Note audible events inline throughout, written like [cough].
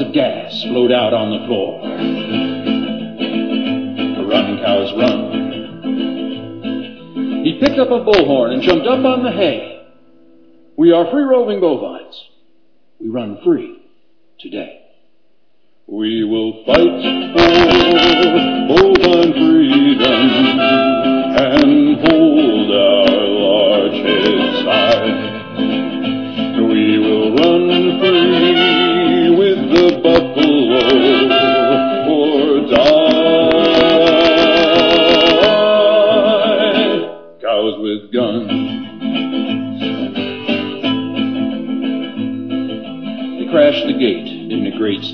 of gas flowed out on the floor. Run, cows, run. He picked up a bullhorn and jumped up on the hay. We are free roving bovines. We run free today. We will fight for bovine freedom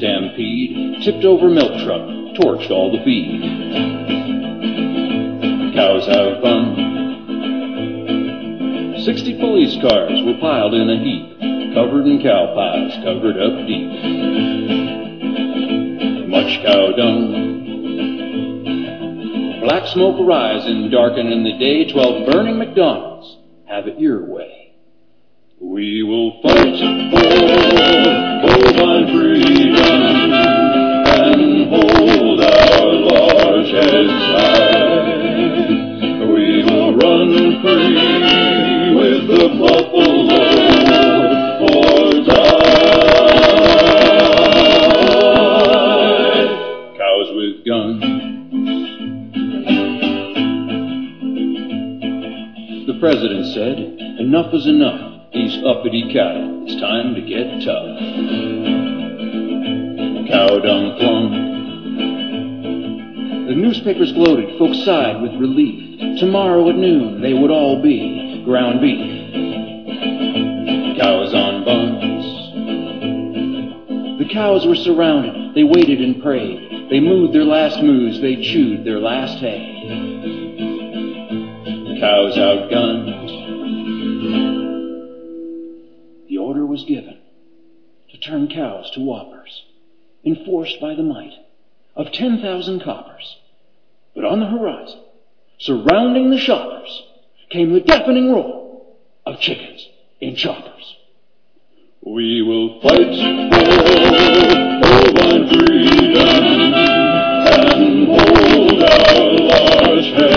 stampede, tipped over milk truck, torched all the feed. Cows have fun. Sixty police cars were piled in a heap, covered in cow pies, covered up deep. Much cow dung. Black smoke arising, darkening the day. Twelve burning McDonald's have it your way. We will fight with the buffalo. Cows with guns. The president said, enough is enough. These uppity cattle, it's time to get tough. Cow dung flung. The newspapers gloated, folks sighed with relief. Tomorrow at noon they would all be ground beef. Cows on buns. The cows were surrounded, they waited and prayed. They moved their last moos, they chewed their last hay. Cows outgunned. The order was given to turn cows to whoppers, enforced by the might of 10,000 coppers. But on the horizon, surrounding the shoppers, came the deafening roar of chickens in choppers. We will fight for bovine freedom and hold our large heads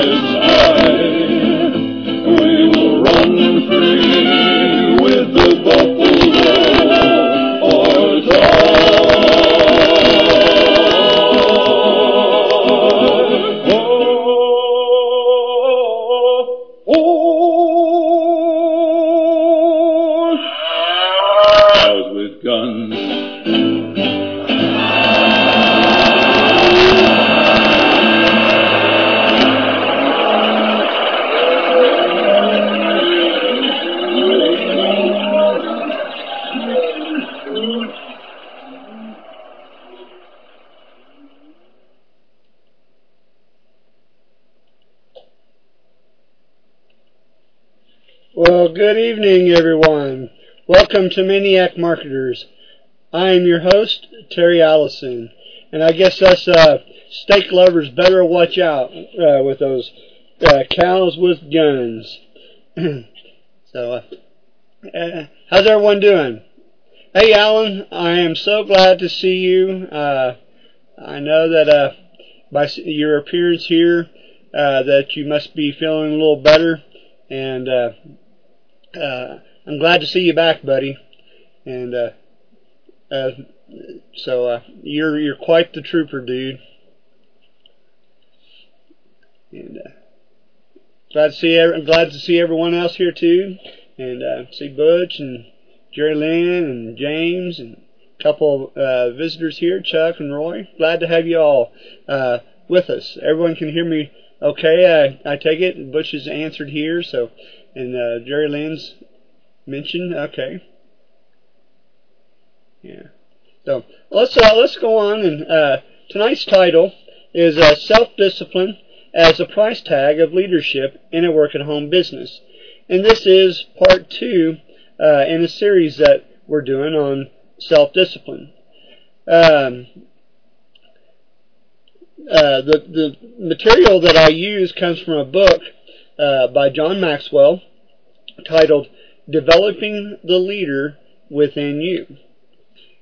evening, everyone. Welcome to Maniac Marketers. I am your host, Terry Allison, and I guess us uh, steak lovers better watch out uh, with those uh, cows with guns. [clears throat] so, uh, uh, how's everyone doing? Hey, Alan, I am so glad to see you. Uh, I know that by your appearance here, that you must be feeling a little better, and uh, I'm glad to see you back, buddy. And uh, uh, so uh, you're you're quite the trooper, dude. And uh, glad to see ev- glad to see everyone else here too, and uh, see Butch and Jerry Lynn and James and a couple uh, visitors here, Chuck and Roy. Glad to have you all uh, with us. Everyone can hear me okay. I I take it. Butch has answered here, so and uh, Jerry Lynn's mentioned. Okay. Yeah. So let's uh, let's go on and uh, tonight's title is uh, self-discipline as a price tag of leadership in a work-at-home business, and this is part two uh, in a series that we're doing on self-discipline. Um, uh, the the material that I use comes from a book uh, by John Maxwell titled "Developing the Leader Within You."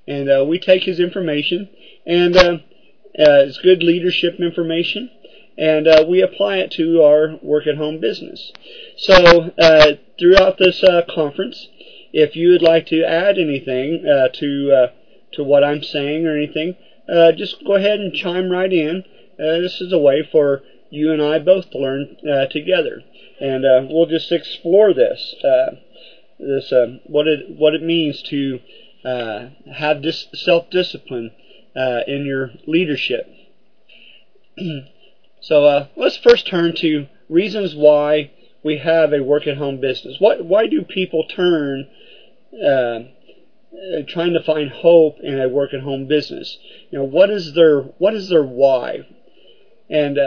and uh, we take his information, and uh, uh, it's good leadership information, and uh, we apply it to our work at home business. So throughout this conference, if you would like to add anything to to what I'm saying or anything, just go ahead and chime right in. This is a way for you and I both learn uh, together, and uh, we'll just explore this uh, this uh, what it what it means to uh, have dis- self discipline uh, in your leadership. [clears throat] so let's first turn to reasons why we have a work at home business. What why do people turn trying to find hope in a work at home business? You know what is their what is their why? And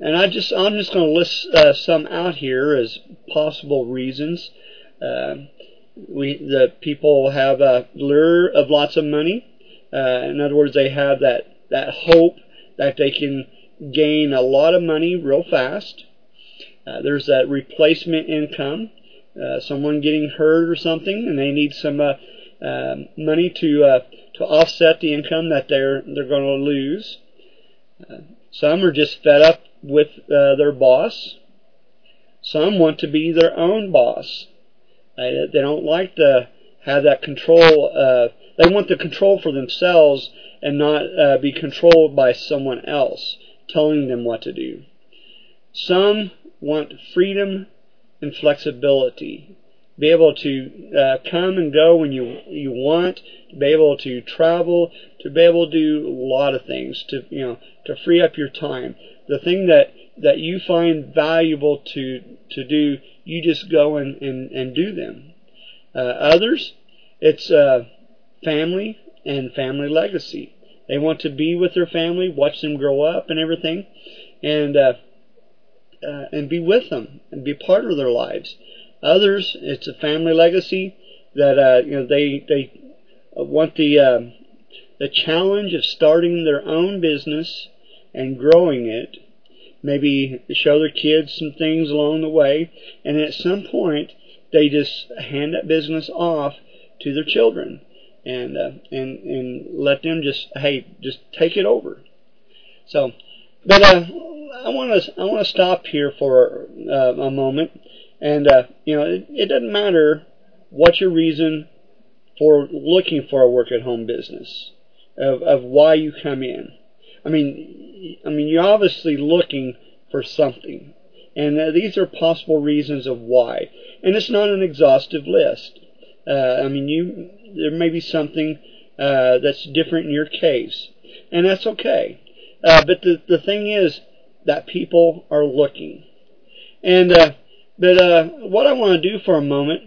and I just I'm just going to list uh, some out here as possible reasons. Uh, we the people have a lure of lots of money. Uh, in other words, they have that that hope that they can gain a lot of money real fast. Uh, there's that replacement income. Uh, someone getting hurt or something, and they need some uh, um, money to uh, to offset the income that they're they're going to lose. Uh, some are just fed up with uh, their boss. Some want to be their own boss. They, they don't like to have that control. Uh, they want the control for themselves and not uh, be controlled by someone else telling them what to do. Some want freedom and flexibility. Be able to uh, come and go when you you want. To be able to travel. To be able to do a lot of things. To you know to free up your time. The thing that that you find valuable to to do, you just go and and, and do them. Uh, others, it's uh, family and family legacy. They want to be with their family, watch them grow up and everything, and uh, uh, and be with them and be part of their lives. Others, it's a family legacy that uh, you know they they want the uh, the challenge of starting their own business and growing it. Maybe show their kids some things along the way, and at some point they just hand that business off to their children and uh, and and let them just hey just take it over. So, but uh, I want to I want to stop here for uh, a moment, and uh, you know it, it doesn't matter what your reason for looking for a work at home business of of why you come in. I mean, I mean you're obviously looking for something, and uh, these are possible reasons of why. And it's not an exhaustive list. Uh, I mean, you there may be something uh, that's different in your case, and that's okay. Uh, but the the thing is that people are looking, and uh, but uh, what I want to do for a moment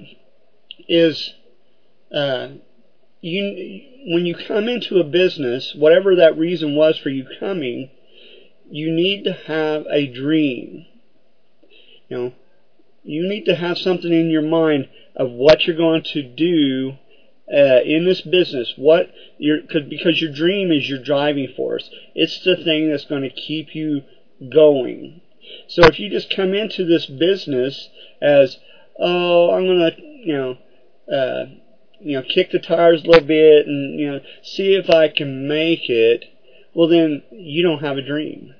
is you when you come into a business, whatever that reason was for you coming, you need to have a dream. You know, you need to have something in your mind of what you're going to do uh, in this business. What your because your dream is your driving force. It's the thing that's going to keep you going. So if you just come into this business as, oh, I'm going to, you know, uh, you know, kick the tires a little bit and you know, see if I can make it. Well, then you don't have a dream.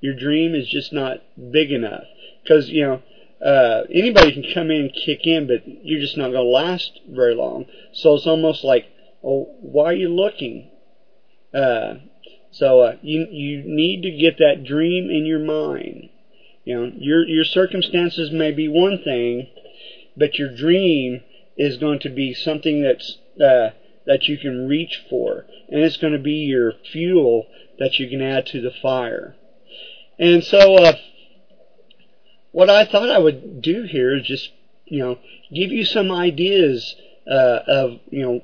Your dream is just not big enough because you know uh, anybody can come in and kick in, but you're just not going to last very long. So it's almost like, oh, why are you looking? Uh, so uh, you you need to get that dream in your mind. You know, your your circumstances may be one thing, but your dream is going to be something that's uh, that you can reach for, and it's going to be your fuel that you can add to the fire. And so. Uh, what I thought I would do here is just, you know, give you some ideas uh, of, you know,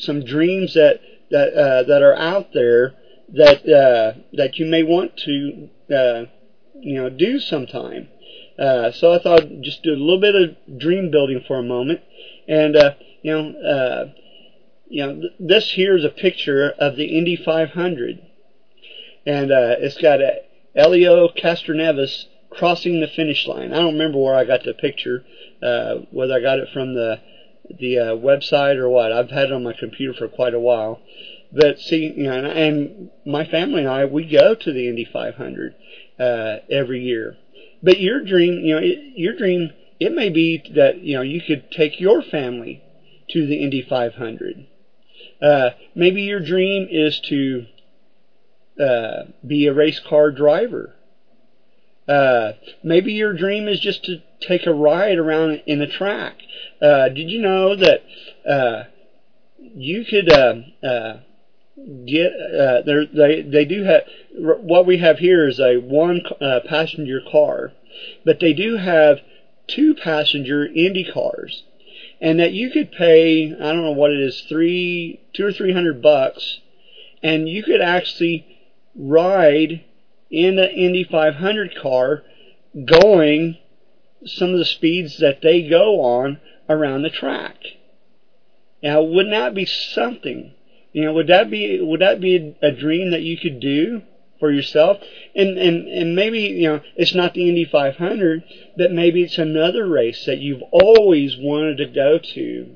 some dreams that that uh, that are out there that uh, that you may want to, uh, you know, do sometime. Uh, so I thought I'd just do a little bit of dream building for a moment, and uh, you know, uh, you know, th- this here is a picture of the Indy 500, and uh, it's got a Helio Castroneves crossing the finish line. I don't remember where I got the picture, uh, whether I got it from the the uh, website or what. I've had it on my computer for quite a while. But see, you know, and, and my family and I, we go to the Indy 500 uh, every year. But your dream, you know, it, your dream, it may be that you know you could take your family to the Indy 500. Uh, maybe your dream is to uh, be a race car driver. Uh, maybe your dream is just to take a ride around in the track. Uh, did you know that uh, you could uh, uh, get uh, they they do have what we have here is a one uh, passenger car, but they do have two passenger Indy cars, and that you could pay I don't know what it is three two or three hundred bucks, and you could actually ride in the Indy 500 car going some of the speeds that they go on around the track. Now, wouldn't that be something? You know, would that be would that be a dream that you could do for yourself? And and and maybe you know it's not the Indy 500, but maybe it's another race that you've always wanted to go to.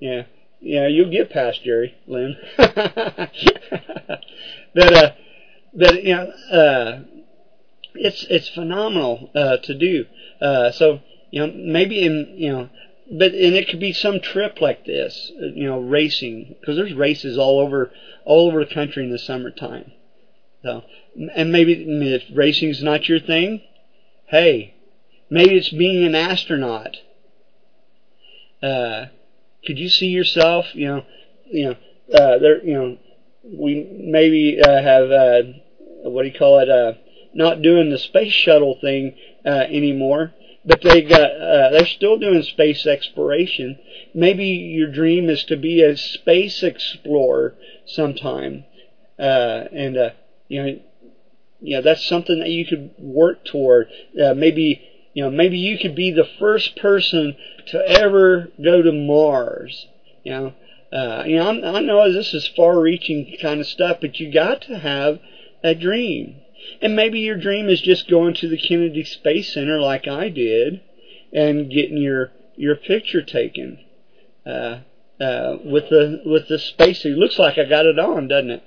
Yeah, yeah, you'll get past Jerry Lynn. [laughs] but uh, but you know, uh, it's it's phenomenal uh, to do. Uh, so you know, maybe in you know, but and it could be some trip like this, you know, racing because there's races all over all over the country in the summertime. So, and maybe if racing's not your thing, hey, maybe it's being an astronaut. Uh, could you see yourself, you know, you know, uh, there, you know, we maybe uh, have uh, what do you call it? Uh, not doing the space shuttle thing uh, anymore, but they got uh, they're still doing space exploration. Maybe your dream is to be a space explorer sometime, uh, and uh, you know, you know that's something that you could work toward. Uh, maybe you know maybe you could be the first person to ever go to Mars. You know. Uh, you know, I'm, I know this is far-reaching kind of stuff, but you got to have a dream. And maybe your dream is just going to the Kennedy Space Center like I did and getting your your picture taken uh, uh, with the with the spacesuit. Looks like I got it on, doesn't it?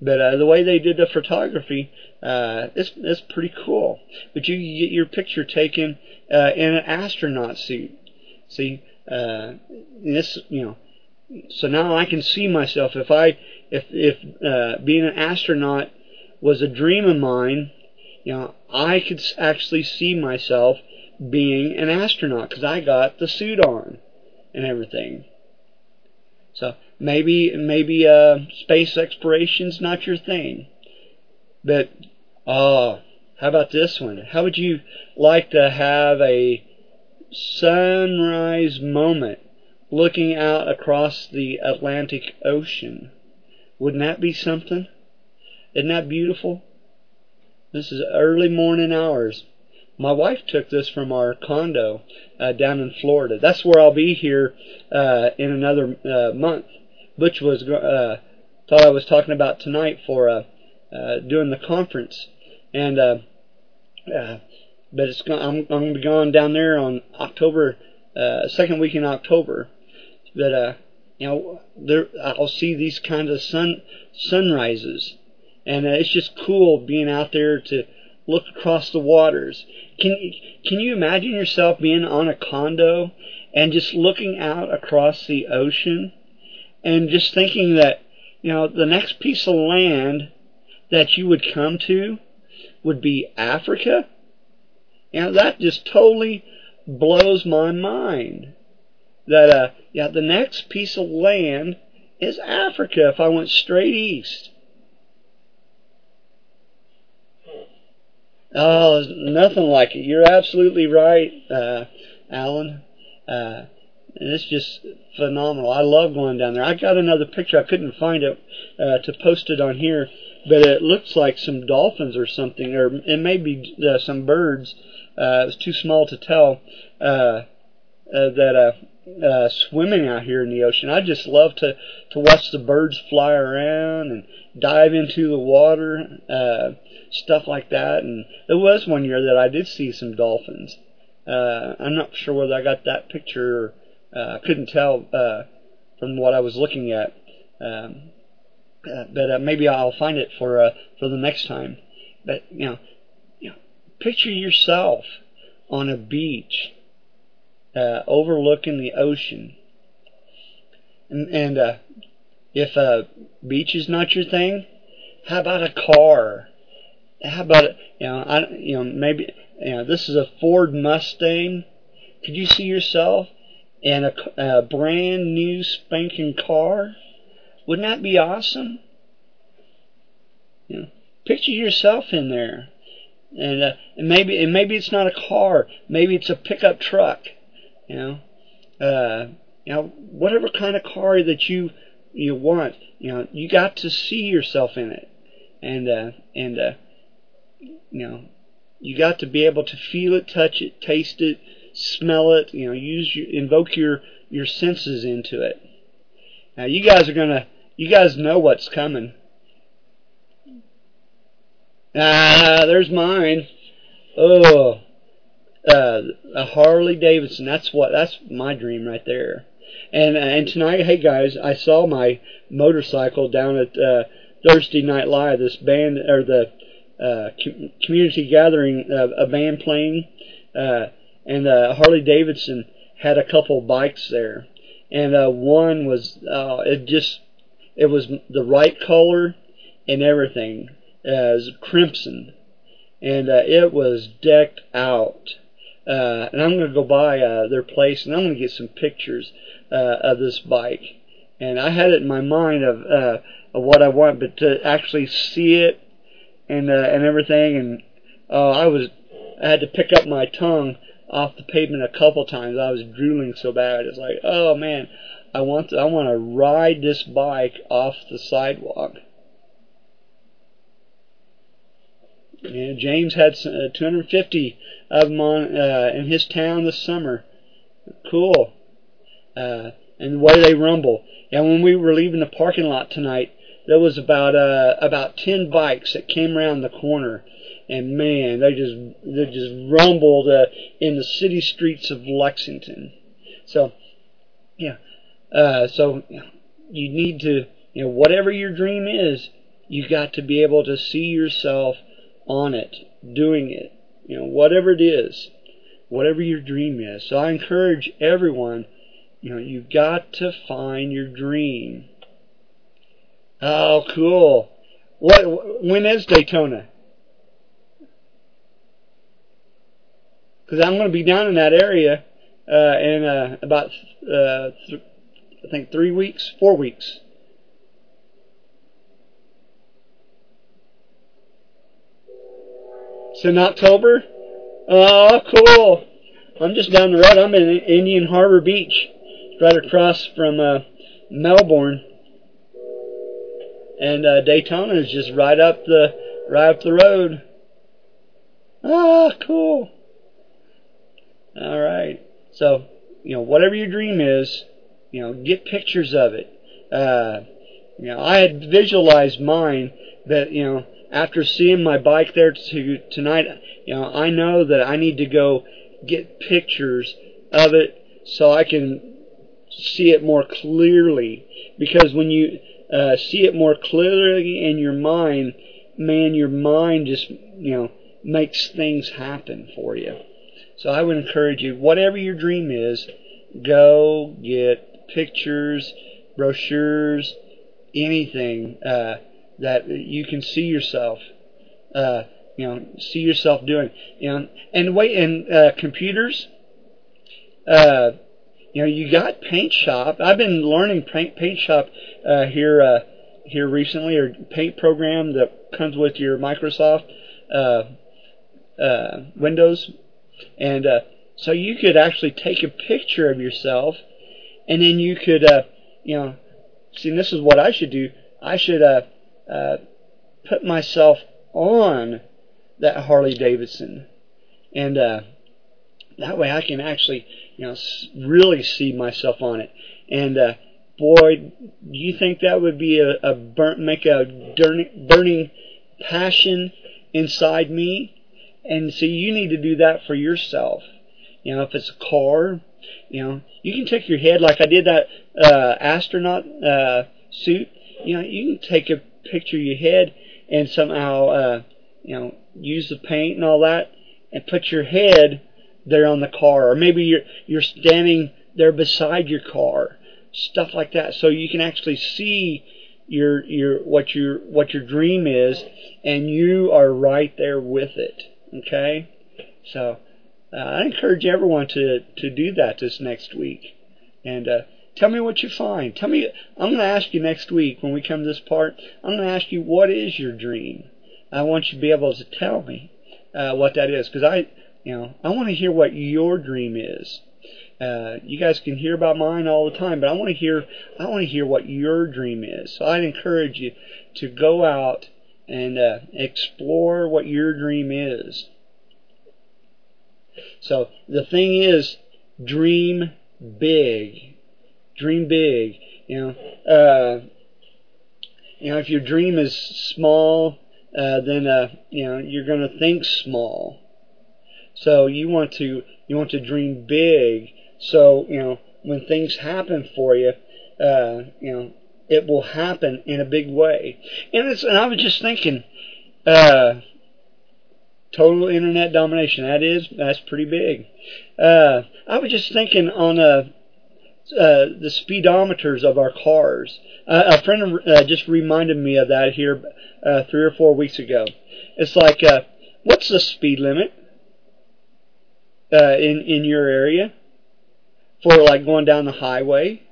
But uh, the way they did the photography, uh, it's it's pretty cool. But you get your picture taken uh, in an astronaut suit. See, uh, this you know. So now I can see myself if I if if uh, being an astronaut was a dream of mine. You know, I could actually see myself being an astronaut because I got the suit on and everything. So maybe maybe uh, space exploration's not your thing, but oh, how about this one? How would you like to have a sunrise moment looking out across the Atlantic Ocean? Wouldn't that be something? Isn't that beautiful? This is early morning hours. My wife took this from our condo uh, down in Florida. That's where I'll be here uh, in another uh, month. Butch was uh, thought I was talking about tonight for uh, uh, doing the conference, and uh, uh, but it's I'm, I'm going to be going down there on October uh, second week in October. But uh, you know, there I'll see these kinds of sun sunrises and uh, it's just cool being out there to look across the waters. Can can you imagine yourself being on a condo and just looking out across the ocean and just thinking that you know the next piece of land that you would come to would be Africa? You know that just totally blows my mind. That uh yeah the next piece of land is Africa if I went straight east. Oh, nothing like it. You're absolutely right, uh, Alan. Uh, it's just phenomenal. I love going down there. I got another picture. I couldn't find it uh, to post it on here, but it looks like some dolphins or something, or it may be uh, some birds. Uh, it's too small to tell uh, uh, that uh, uh, swimming out here in the ocean. I just love to to watch the birds fly around and dive into the water. Uh, stuff like that. And there was one year that I did see some dolphins. Uh, I'm not sure whether I got that picture uh, I couldn't tell uh, from what I was looking at. Um, uh, but uh, maybe I'll find it for uh, for the next time. But you know, you know, picture yourself on a beach, uh, overlooking the ocean. And, and uh, if a beach is not your thing, how about a car? How about it? You know, I, you know, maybe you know this is a Ford Mustang. Could you see yourself in a, a brand new spanking car? Wouldn't that be awesome? You know, picture yourself in there, and uh, and maybe and maybe it's not a car, maybe it's a pickup truck. You know, uh, you know whatever kind of car that you you want, you know, you got to see yourself in it, and uh, and uh, you know, you got to be able to feel it, touch it, taste it, smell it. You know, use your, invoke your your senses into it. Now, you guys are gonna, you guys know what's coming. Ah, there's mine. Oh, uh, a Harley Davidson. That's what. That's my dream right there. And uh, and tonight, hey guys, I saw my motorcycle down at uh, Thursday Night Live. This band or the uh, com- community gathering, uh, a band playing, uh, and uh, Harley Davidson had a couple bikes there, and uh, one was uh, it just it was the right color and everything as crimson, and uh, it was decked out. Uh, and I'm going to go by uh, their place and I'm going to get some pictures uh, of this bike. And I had it in my mind of, uh, of what I want, but to actually see it and uh, and everything, and uh, I was I had to pick up my tongue off the pavement a couple times. I was drooling so bad. It's like, oh man, I want to, I want to ride this bike off the sidewalk. And James had uh, 250 of them on uh, in his town this summer. Cool. Uh, and the way they rumble. And when we were leaving the parking lot tonight, there was about uh, about ten bikes that came around the corner, and man, they just they just rumbled uh, in the city streets of Lexington. So, yeah, uh, so you need to you know whatever your dream is, you've got to be able to see yourself on it, doing it. You know, whatever it is, whatever your dream is. So I encourage everyone, you know, you've got to find your dream. Oh, cool. What? When is Daytona? Because I'm going to be down in that area uh, in uh, about, uh, th- I think, three weeks, four weeks. It's in October. Oh, cool. I'm just down the road. I'm in Indian Harbour Beach, right across from uh, Melbourne and uh, Daytona is just right up the right up the road. Ah, cool. All right. So, you know, whatever your dream is, you know, get pictures of it. Uh, you know, I had visualized mine that, you know, after seeing my bike there to, tonight, you know, I know that I need to go get pictures of it so I can see it more clearly. Because when you, uh, see it more clearly in your mind, man, your mind just, you know, makes things happen for you. So I would encourage you, whatever your dream is, go get pictures, brochures, anything uh, that you can see yourself, uh, you know, see yourself doing. You know, and wait, and uh, computers. Uh, you know, you got Paint Shop. I've been learning Paint, Paint Shop uh, here uh, here recently, or Paint program that comes with your Microsoft uh, uh, Windows, and uh, so you could actually take a picture of yourself, and then you could, uh, you know, see. This is what I should do. I should uh, uh, put myself on that Harley Davidson, and uh, that way I can actually you know, really see myself on it. And uh, boy, do you think that would be a, a burn, make a burning, burning passion inside me? And see, you need to do that for yourself. You know, if it's a car, You know, you can take your head like I did that uh, astronaut uh, suit. You know, you can take a picture your head and somehow, uh, you know, use the paint and all that, and put your head there on the car, or maybe you're you're standing there beside your car, stuff like that, so you can actually see your your what your what your dream is, and you are right there with it. Okay, so uh, I encourage everyone to to do that this next week, and uh, tell me what you find. Tell me. I'm going to ask you next week when we come to this part. I'm going to ask you what is your dream. I want you to be able to tell me uh, what that is because I, you know, I want to hear what your dream is. Uh, you guys can hear about mine all the time, but I want to hear I want to hear what your dream is. So I'd encourage you to go out and uh, explore what your dream is. So the thing is, dream big, dream big. You know, uh, you know if your dream is small, uh, then uh, you know you're going to think small. So you want to you want to dream big so, you know, when things happen for you, uh, you know, it will happen in a big way. And it's, and I was just thinking, uh, total internet domination. That is, that's pretty big. Uh, I was just thinking on, uh, uh, the speedometers of our cars. Uh, a friend uh, just reminded me of that here uh, three or four weeks ago. It's like, uh, what's the speed limit uh, in in your area? for like going down the highway.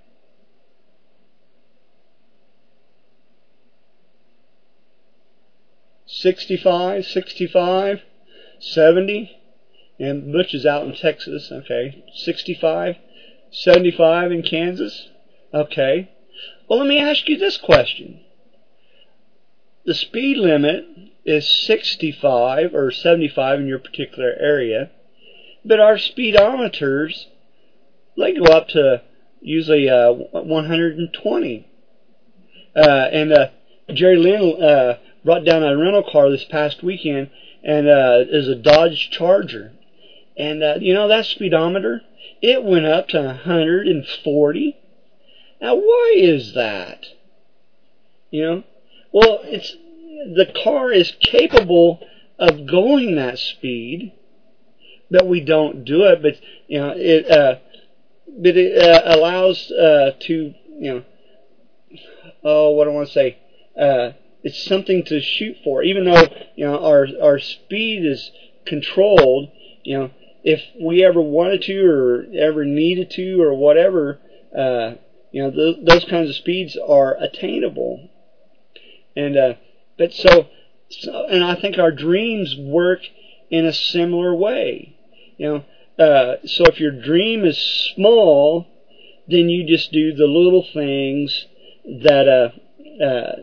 Sixty-five, sixty-five, seventy, and Butch is out in Texas. Okay, sixty-five, seventy-five in Kansas. Okay. Well, let me ask you this question. The speed limit is 65 or 75 in your particular area, but our speedometers they go up to usually uh, 120. Uh, and uh, Jerry Lynn uh, brought down a rental car this past weekend, and uh, is a Dodge Charger. And uh, you know that speedometer? It went up to 140. Now, why is that? You know, well, it's the car is capable of going that speed, but we don't do it. But you know, it uh, but it uh, allows uh, to you know oh what do I want to say uh, it's something to shoot for even though you know our our speed is controlled you know if we ever wanted to or ever needed to or whatever uh, you know th- those kinds of speeds are attainable and uh, but so, so and I think our dreams work in a similar way you know uh, so if your dream is small, then you just do the little things that uh, uh,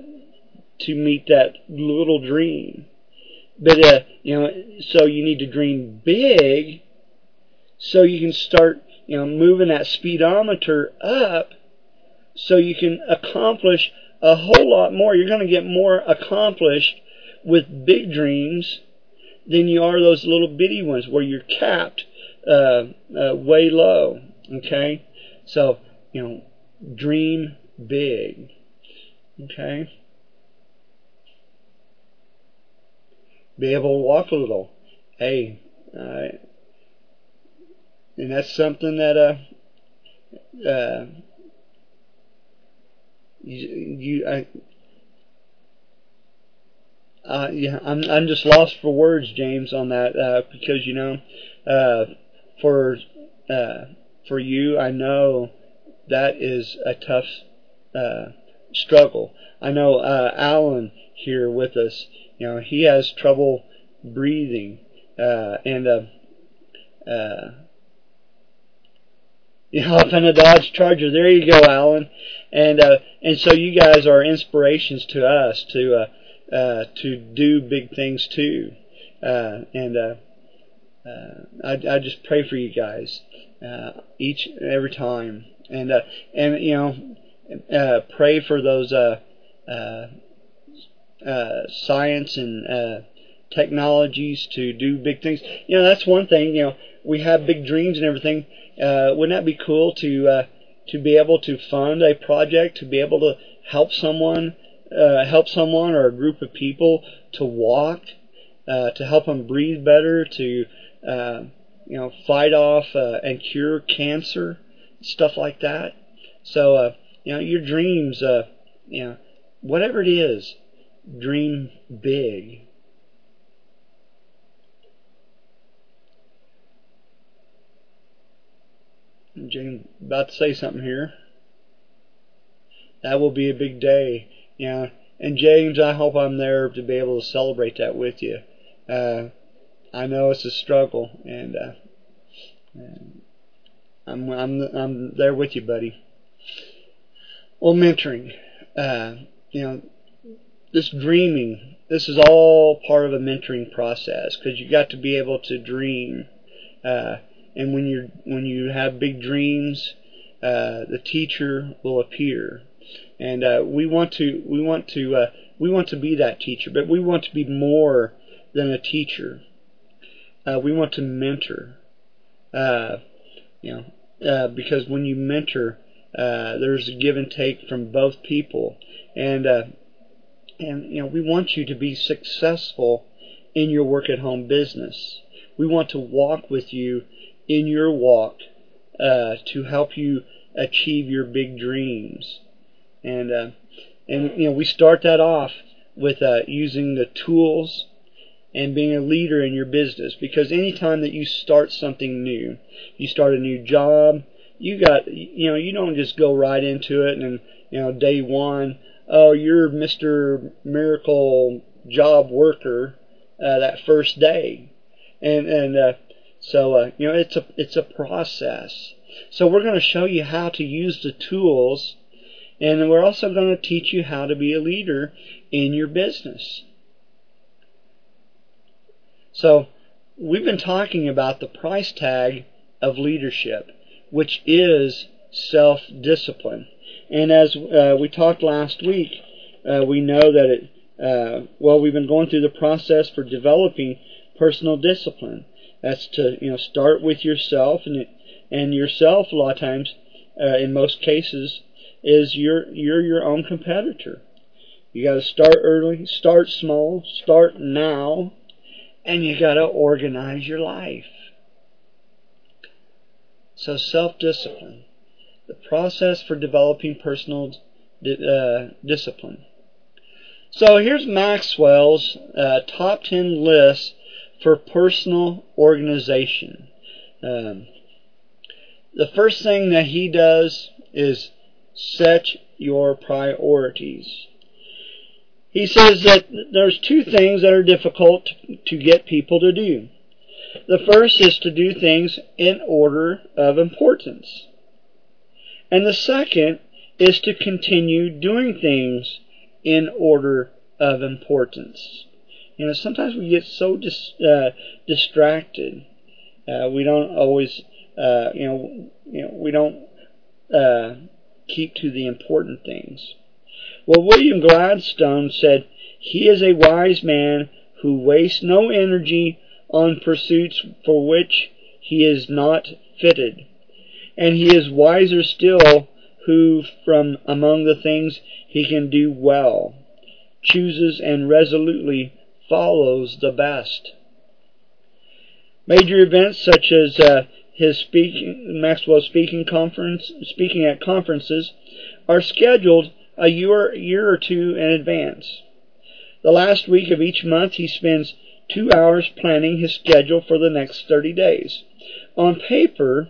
to meet that little dream. But uh, you know, so you need to dream big, so you can start you know moving that speedometer up, so you can accomplish a whole lot more. You're going to get more accomplished with big dreams than you are those little bitty ones where you're capped uh, uh, way low. Okay, so you know, dream big. Okay, be able to walk a little. Hey, uh, and that's something that uh, uh, you, you I, uh, yeah, I'm I'm just lost for words, James, on that uh, because you know, uh, for uh, for you, I know that is a tough uh, struggle. I know uh, Alan here with us. You know he has trouble breathing, uh, and uh, uh, you know, up in a Dodge Charger. There you go, Alan. And uh, and so you guys are inspirations to us to uh, uh, to do big things too. Uh, and uh, uh, I, I just pray for you guys uh, each every time, and uh, and you know, uh, pray for those uh, uh, uh, science and uh, technologies to do big things. You know, that's one thing. You know, we have big dreams and everything. Uh, wouldn't that be cool to uh, to be able to fund a project, to be able to help someone, uh, help someone or a group of people to walk, uh, to help them breathe better, to uh, you know fight off uh, and cure cancer, stuff like that. So you know your dreams, you know whatever it is, dream big. James about to say something here. That will be a big day, know. And James, I hope I'm there to be able to celebrate that with you. Uh, I know it's a struggle, and uh, I'm I'm I'm there with you, buddy. Well, mentoring, uh, you know, this dreaming, this is all part of a mentoring process because you got to be able to dream. Uh, and when you when you have big dreams, uh, the teacher will appear, and uh, we want to we want to uh, we want to be that teacher, but we want to be more than a teacher. Uh, we want to mentor, uh, you know, uh, because when you mentor, there's a give and take from both people, and and you know we want you to be successful in your work at home business. We want to walk with you in your walk uh, to help you achieve your big dreams. And uh, and you know we start that off with uh, using the tools and being a leader in your business because anytime that you start something new, you start a new job, you got you know you don't just go right into it and you know day one oh you're Mr. Miracle job worker uh, that first day and and uh, so uh, you know it's a it's a process. So we're going to show you how to use the tools, and we're also going to teach you how to be a leader in your business. So we've been talking about the price tag of leadership, which is self-discipline. And as uh, we talked last week, uh, we know that it. Uh, well, we've been going through the process for developing personal discipline. That's to you know start with yourself, and and yourself a lot of times, uh, in most cases, is you're you're your own competitor. You got to start early, start small, start now, and you got to organize your life. So self-discipline, the process for developing personal uh, discipline. So here's Maxwell's uh, top 10 list for personal organization. Um, the first thing that he does is set your priorities. He says that there's two things that are difficult to get people to do. The first is to do things in order of importance. And the second is to continue doing things in order of importance. You know, sometimes we get so dis, uh, distracted. Uh, we don't always, uh, you know, you know, we don't uh, keep to the important things. Well, William Gladstone said, "He is a wise man who wastes no energy on pursuits for which he is not fitted, and he is wiser still who, from among the things he can do well, chooses and resolutely follows the best. Major events such as uh, his speaking, Maxwell speaking conference, speaking at conferences, are scheduled a year, year or two in advance. The last week of each month, he spends two hours planning his schedule for the next 30 days. On paper,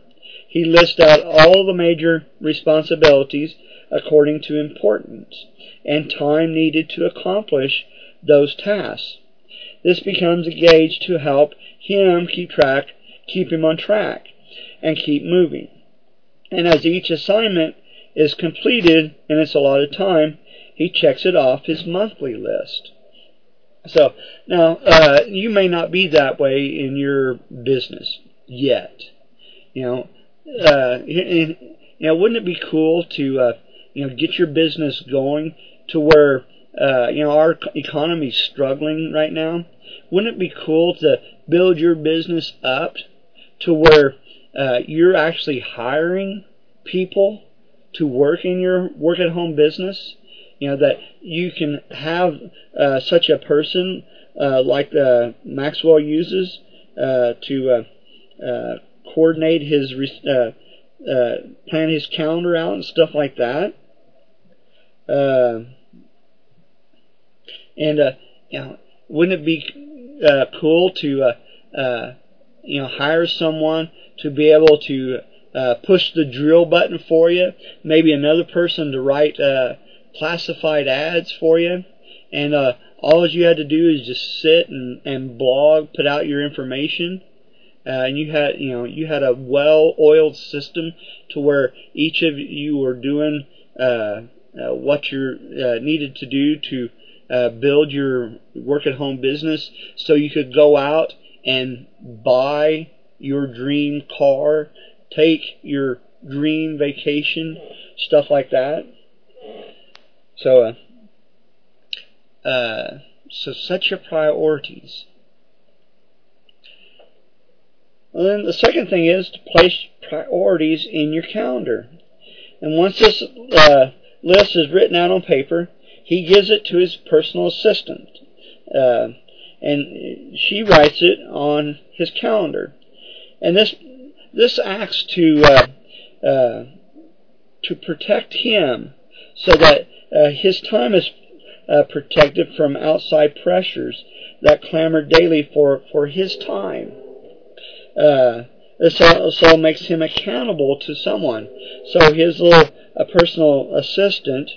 he lists out all the major responsibilities according to importance and time needed to accomplish those tasks. This becomes a gauge to help him keep track, keep him on track, and keep moving. And as each assignment is completed and it's a lot of time, he checks it off his monthly list. So now uh, you may not be that way in your business yet. You know, uh, and, you know, wouldn't it be cool to uh, you know get your business going to where uh, you know, our economy's struggling right now. Wouldn't it be cool to build your business up to where uh, you're actually hiring people to work in your work at home business? You know that you can have uh, such a person uh, like uh, Maxwell uses uh, to coordinate his plan his calendar out and stuff like that. And you know, wouldn't it be cool to you know hire someone to be able to uh, push the drill button for you, maybe another person to write uh, classified ads for you, and uh, all you had to do is just sit and, and blog, put out your information, uh, and you had you know you had a well-oiled system to where each of you were doing uh, uh, what you uh, needed to do to uh, build your work-at-home business, so you could go out and buy your dream car, take your dream vacation, stuff like that. So, uh, uh, so set your priorities. And then the second thing is to place priorities in your calendar. And once this uh, list is written out on paper, he gives it to his personal assistant. Uh, and she writes it on his calendar. And this this acts to uh, uh, to protect him so that uh, his time is uh, protected from outside pressures that clamor daily for, for his time. Uh, this also makes him accountable to someone. So his little personal assistant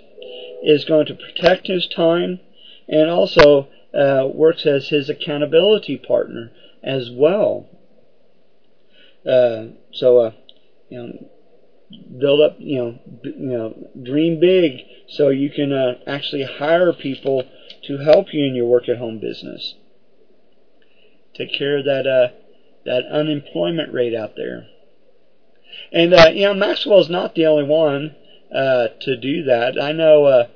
is going to protect his time and also uh, works as his accountability partner as well. Uh, so, uh, you know, build up, you know, b- you know, dream big so you can uh, actually hire people to help you in your work at home business. Take care of that uh, that unemployment rate out there. And uh, you know, Maxwell's not the only one to do that. I know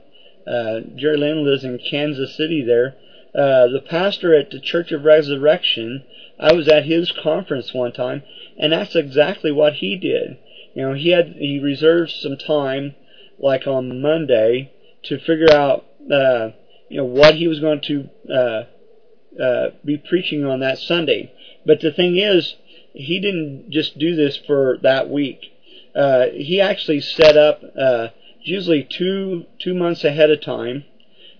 uh, Jerry Lynn lives in Kansas City. There, uh, the pastor at the Church of Resurrection. I was at his conference one time, and that's exactly what he did. You know, he had he reserved some time, like on Monday, to figure out uh, you know what he was going to uh, uh, be preaching on that Sunday. But the thing is, he didn't just do this for that week. Uh, he actually set up uh, usually two two months ahead of time.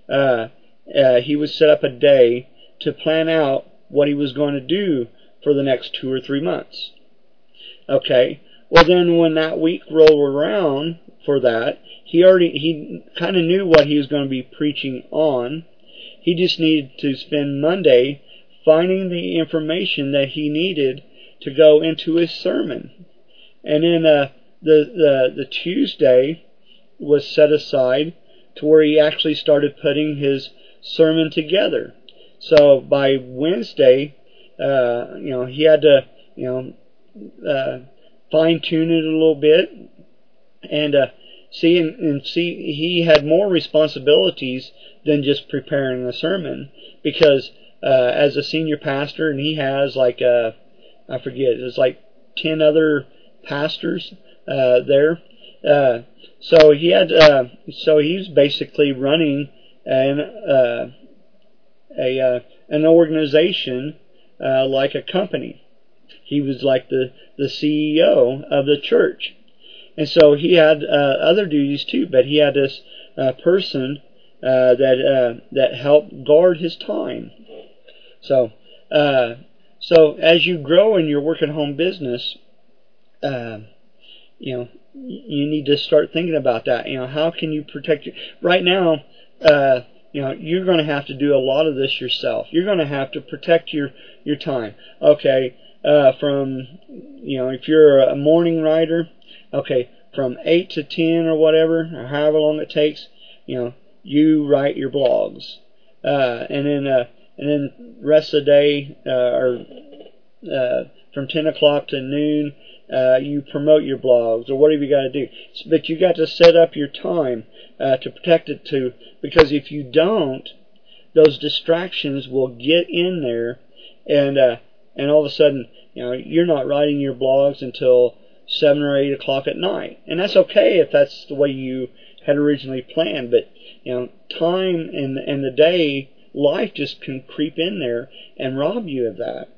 Uh, uh, he would set up a day to plan out what he was going to do for the next two or three months. Okay, well, then when that week rolled around for that, he already he kind of knew what he was going to be preaching on. He just needed to spend Monday finding the information that he needed to go into his sermon, and then uh, the the the Tuesday was set aside to where he actually started putting his sermon together. So by Wednesday, uh, you know, he had to, you know, uh, fine tune it a little bit, and uh, see and, and see he had more responsibilities than just preparing a sermon because uh, as a senior pastor, and he has like uh, I forget, it's like ten other pastors uh, there. Uh, so he had, uh, so he's basically running an uh, a uh, an organization uh, like a company. He was like the, the CEO of the church. And so he had other duties too, but he had this person that that helped guard his time. So so as you grow in your work at home business, you know you need to start thinking about that. You know how can you protect your right now. Uh, you know you're going to have to do a lot of this yourself. You're going to have to protect your your time. Okay, uh, from, you know, if you're a morning rider, okay, from 8 to 10 or whatever, or however long it takes, you know, you write your blogs. Uh, and then, uh, and then rest of the day, uh, or, uh, from 10 o'clock to noon, uh, you promote your blogs or whatever you got to do. But you got to set up your time uh, to protect it to because if you don't, those distractions will get in there, and uh, and all of a sudden, you know, you're not writing your blogs until seven or eight o'clock at night, and that's okay if that's the way you had originally planned. But you know, time and and the day, life just can creep in there and rob you of that.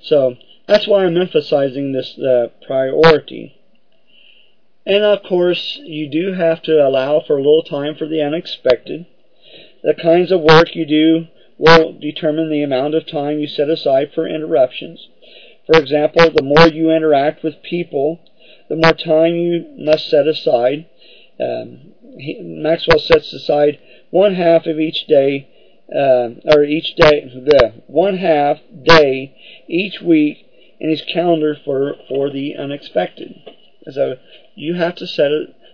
So that's why I'm emphasizing this uh, priority. And of course, you do have to allow for a little time for the unexpected. The kinds of work you do will determine the amount of time you set aside for interruptions. For example, the more you interact with people, the more time you must set aside. Um, he, Maxwell sets aside one half of each day, uh, or each day, the one half day each week in his calendar for, for the unexpected. So you have to set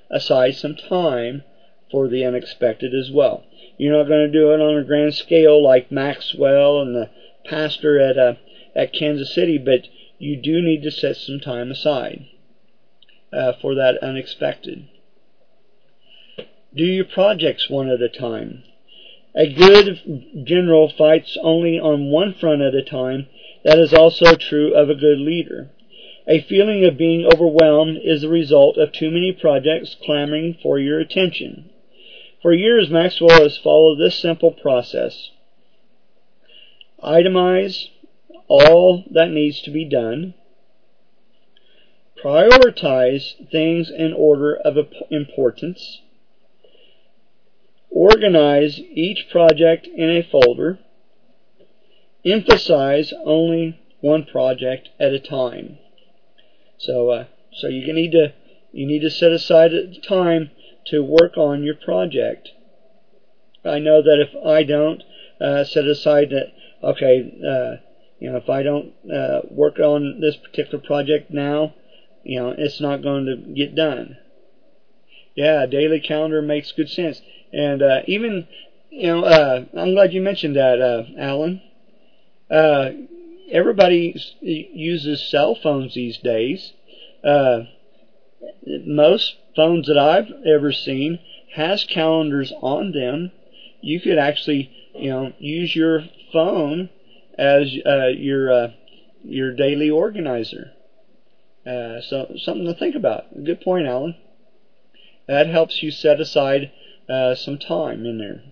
aside some time for the unexpected as well. You're not going to do it on a grand scale like Maxwell and the pastor at uh, at Kansas City, but you do need to set some time aside uh, for that unexpected. Do your projects one at a time. A good general fights only on one front at a time that is also true of a good leader. A feeling of being overwhelmed is the result of too many projects clamoring for your attention. For years, Maxwell has followed this simple process. Itemize all that needs to be done. Prioritize things in order of importance. Organize each project in a folder emphasize only one project at a time. So, uh, so you need to you need to set aside time to work on your project. I know that if I don't uh, set aside that, okay, uh, you know, if I don't uh, work on this particular project now, you know, it's not going to get done. Yeah, daily calendar makes good sense, and uh, even, you know, uh, I'm glad you mentioned that, Alan uh, everybody uses cell phones these days. Uh, most phones that I've ever seen has calendars on them. You could actually, you know, use your phone as uh, your uh, your daily organizer. Uh, so something to think about. Good point, Alan. That helps you set aside uh, some time in there.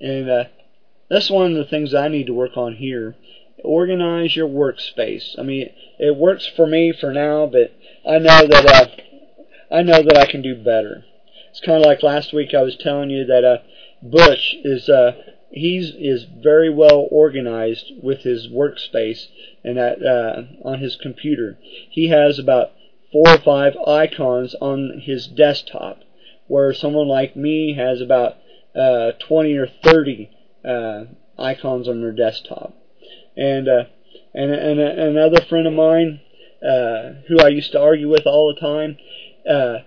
And uh, that's one of the things I need to work on here. Organize your workspace. I mean, it works for me for now, but I know that uh, I know that I can do better. It's kind of like last week I was telling you that uh, Butch is uh, he's is very well organized with his workspace and that uh, on his computer. He has about four or five icons on his desktop, where someone like me has about uh, 20 or 30 uh, icons on their desktop. And uh, and and another friend of mine uh, who I used to argue with all the time, uh,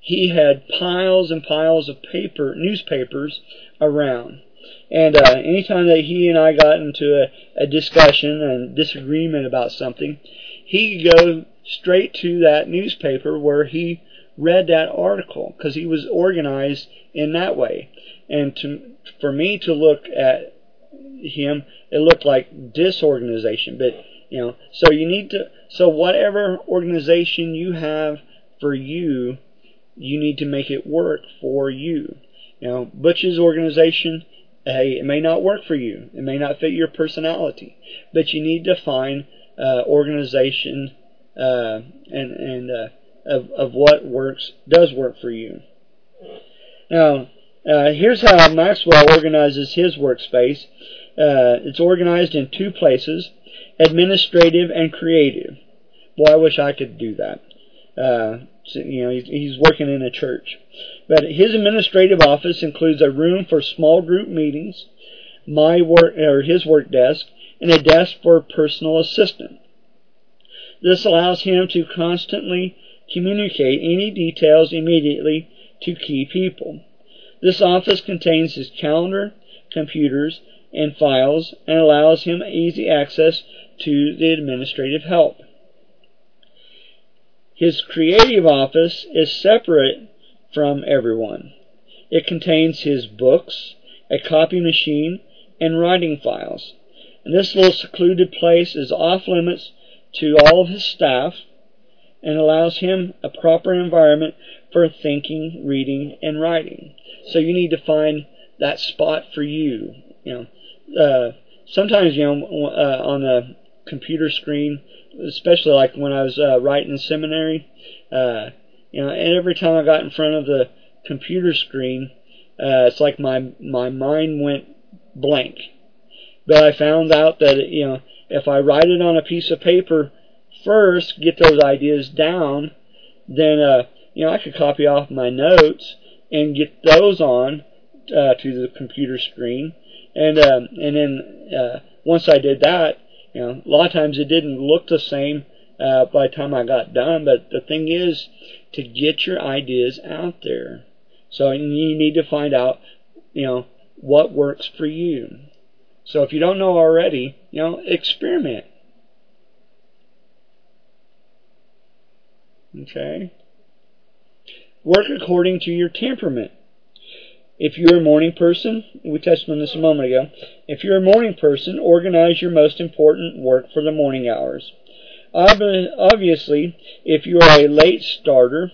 he had piles and piles of paper newspapers around. And uh, anytime that he and I got into a, a discussion and disagreement about something, he could go straight to that newspaper where he read that article because he was organized in that way. And to for me to look at him, it looked like disorganization. But you know, so you need to. So whatever organization you have for you, you need to make it work for you. You know, Butch's organization, hey, it may not work for you. It may not fit your personality, but you need to find uh, organization uh, and and uh, of of what works does work for you. Now, uh, here's how Maxwell organizes his workspace. Uh, it's organized in two places, administrative and creative. Boy, I wish I could do that. Uh, so, you know, he's, he's working in a church. But his administrative office includes a room for small group meetings, my work or his work desk, and a desk for personal assistant. This allows him to constantly communicate any details immediately to key people. This office contains his calendar, computers, and files and allows him easy access to the administrative help. His creative office is separate from everyone. It contains his books, a copy machine, and writing files. And this little secluded place is off limits to all of his staff and allows him a proper environment for thinking, reading, and writing. So you need to find that spot for you. You know, uh, sometimes you know uh, on the computer screen, especially like when I was uh, writing in seminary, uh, you know, and every time I got in front of the computer screen, uh, it's like my my mind went blank. But I found out that you know if I write it on a piece of paper first, get those ideas down, then uh, you know I could copy off my notes and get those on uh, to the computer screen, and um, and then uh, once I did that, you know, a lot of times it didn't look the same uh, by the time I got done. But the thing is, to get your ideas out there, so you need to find out, you know, what works for you. So if you don't know already, you know, experiment. Okay. Work according to your temperament. If you're a morning person, we touched on this a moment ago. If you're a morning person, organize your most important work for the morning hours. Obviously, if you are a late starter,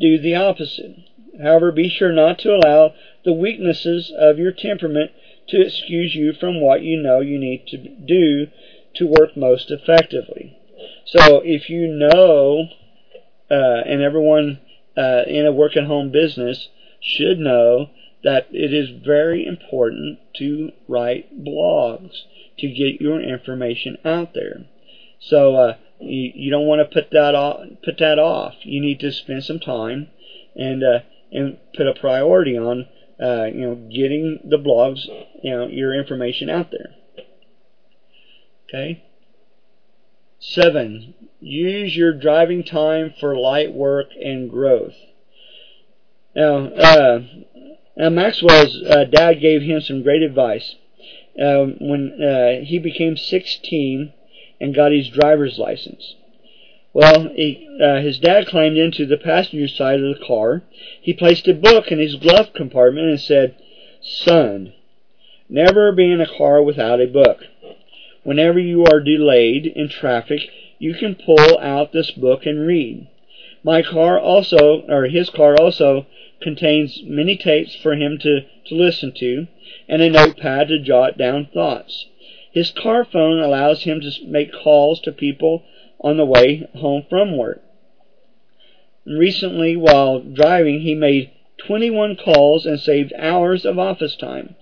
do the opposite. However, be sure not to allow the weaknesses of your temperament to excuse you from what you know you need to do to work most effectively. So if you know, uh, and everyone uh, in a work at home business should know that it is very important to write blogs to get your information out there. So uh, you, you don't want to put that off. Put that off. You need to spend some time and uh, and put a priority on uh, you know getting the blogs, you know, your information out there. Okay. Seven, use your driving time for light work and growth. Now, uh, now Maxwell's uh, dad gave him some great advice. Uh, when uh, he became 16 and got his driver's license. Well, he, uh, his dad climbed into the passenger side of the car. He placed a book in his glove compartment and said, Son, never be in a car without a book. Whenever you are delayed in traffic, you can pull out this book and read. My car also, or his car also, contains many tapes for him to, to listen to and a notepad to jot down thoughts. His car phone allows him to make calls to people on the way home from work. Recently, while driving, he made 21 calls and saved hours of office time.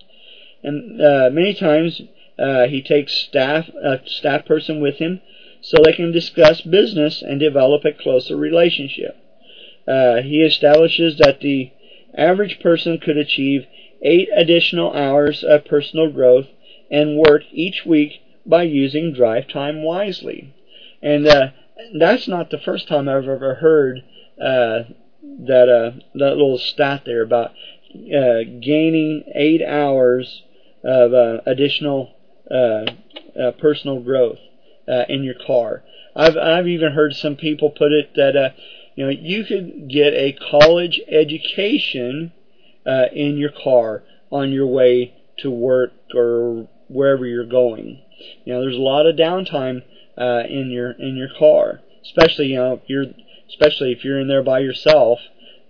And uh, many times uh, he takes staff a staff person with him so they can discuss business and develop a closer relationship. Uh, he establishes that the average person could achieve eight additional hours of personal growth and work each week by using drive time wisely. And uh, that's not the first time I've ever heard uh, that uh, that little stat there about uh, gaining eight hours of uh, additional uh, uh, personal growth uh, in your car. I've I've even heard some people put it that uh, you know you could get a college education uh, in your car on your way to work or wherever you're going. You know, there's a lot of downtime uh, in your in your car, especially you know if you're especially if you're in there by yourself.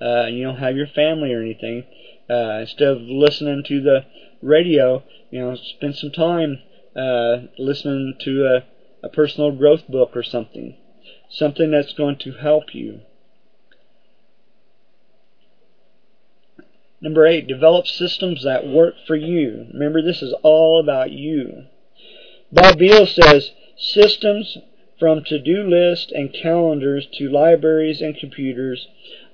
Uh, and you don't have your family or anything. Uh, instead of listening to the radio, you know, spend some time uh, listening to a, a personal growth book or something, something that's going to help you. Number eight, develop systems that work for you. Remember, this is all about you. Bobb Biehl says systems from to-do lists and calendars to libraries and computers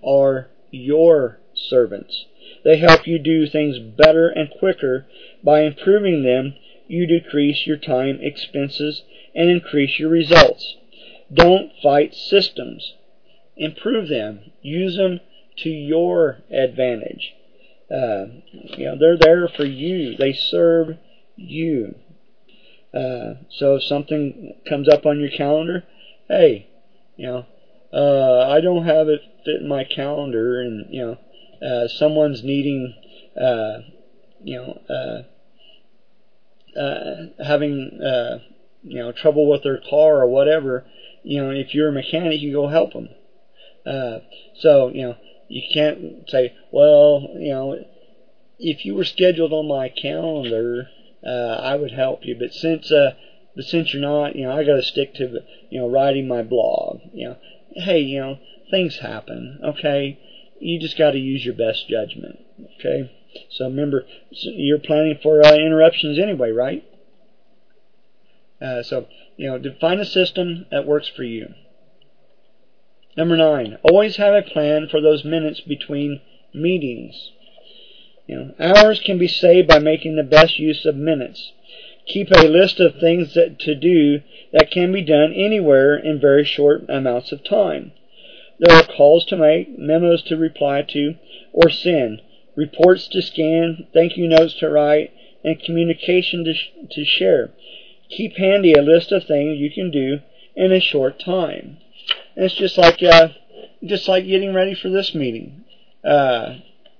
are your servants. They help you do things better and quicker. By improving them, you decrease your time expenses and increase your results. Don't fight systems. Improve them. Use them to your advantage. Uh, you know, they're there for you. They serve you. Uh, so if something comes up on your calendar, hey, you know, uh, I don't have it fit in my calendar, and you know, uh, someone's needing, uh, you know, uh, uh, having, uh, you know, trouble with their car or whatever, you know, if you're a mechanic, you go help them. So, you know, you can't say, well, you know, if you were scheduled on my calendar, I would help you. But since, but since you're not, you know, I got to stick to, you know, writing my blog. You know, hey, you know, things happen. Okay, you just got to use your best judgment. Okay, so remember, you're planning for uh, interruptions anyway, right? Uh, so, you know, define a system that works for you. Number nine, always have a plan for those minutes between meetings. You know, hours can be saved by making the best use of minutes. Keep a list of things that to do that can be done anywhere in very short amounts of time. There are calls to make, memos to reply to or send, reports to scan, thank you notes to write, and communication to, sh- to share. Keep handy a list of things you can do in a short time. And it's just like uh, just like getting ready for this meeting. Uh,